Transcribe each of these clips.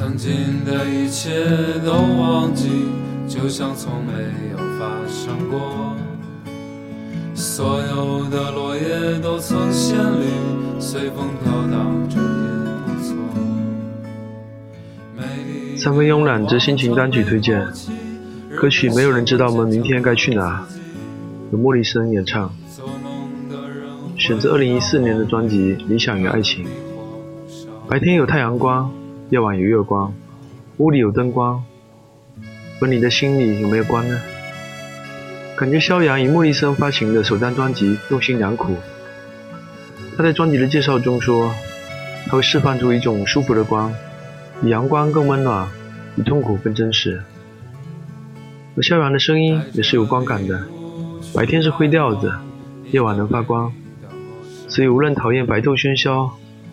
曾经的一切都忘记，就像从没有发生过。所有的落叶都曾鲜绿，随风飘荡着也不错。美丽三分慵懒之心情单曲推荐，歌曲《没有人知道我们明天该去哪》，由莫里森演唱，选自2014年的专辑《理想与爱情》。白天有太阳光，夜晚有月光，屋里有灯光，而你的心里有没有光呢？感觉萧阳以莫里森发行的首张专辑用心良苦。他在专辑的介绍中说，他会释放出一种舒服的光，比阳光更温暖，比痛苦更真实。而萧阳的声音也是有光感的，白天是灰调子，夜晚能发光，所以无论讨厌白昼喧嚣，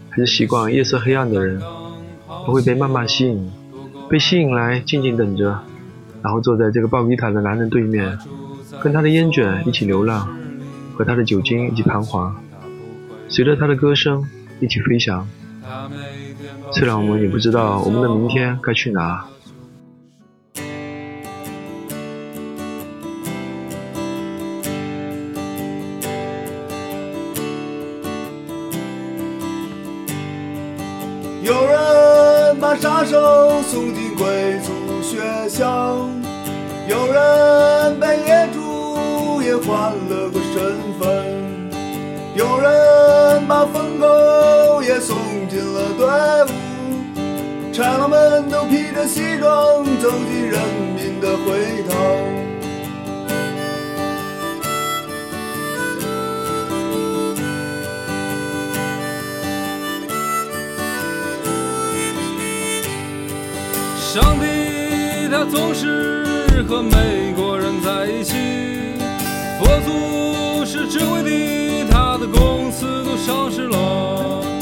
还是习惯夜色黑暗的人，都会被慢慢吸引，被吸引来静静等着，然后坐在这个抱吉他的男人对面，跟他的烟卷一起流浪，和他的酒精一起彷徨，随着他的歌声一起飞翔。虽然我们也不知道我们的明天该去哪。有人把杀手送进贵族学校，有人被野猪也换了个身份，有人把疯狗也送进了队伍。豺狼们都披着西装走进人民的会堂。的他总是和美国人在一起。佛祖是智慧的他的公司都上市了。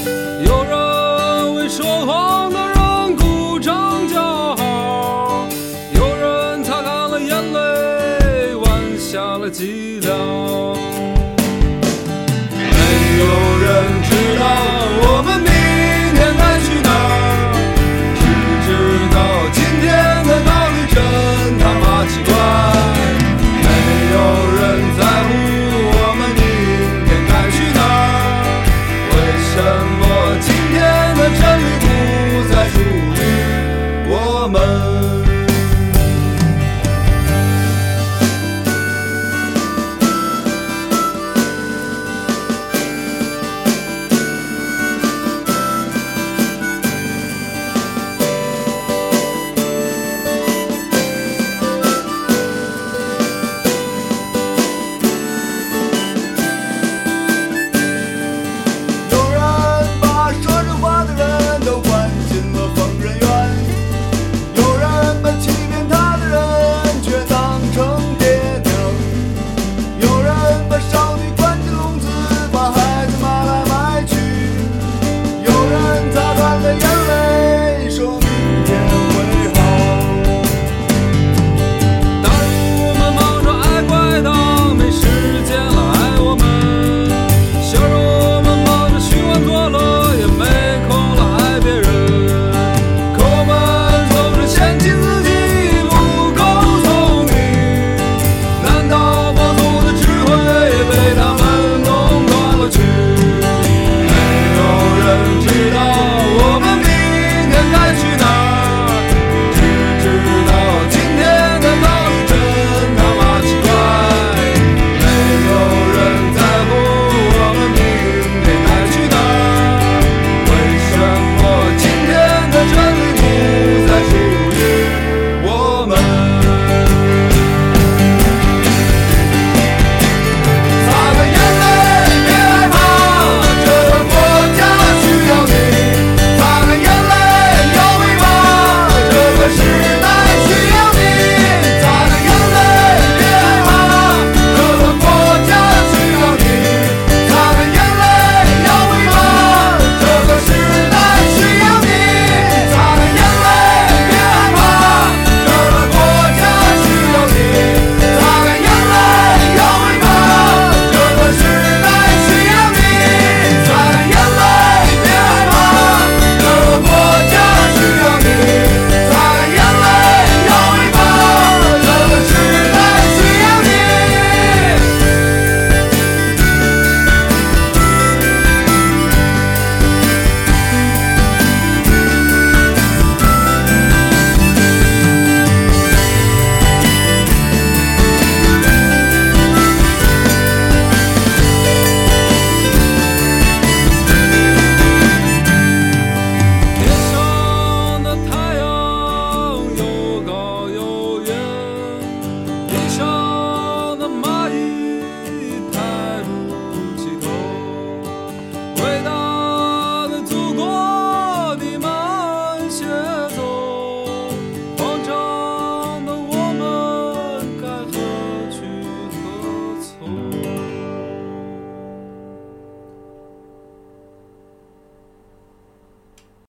show.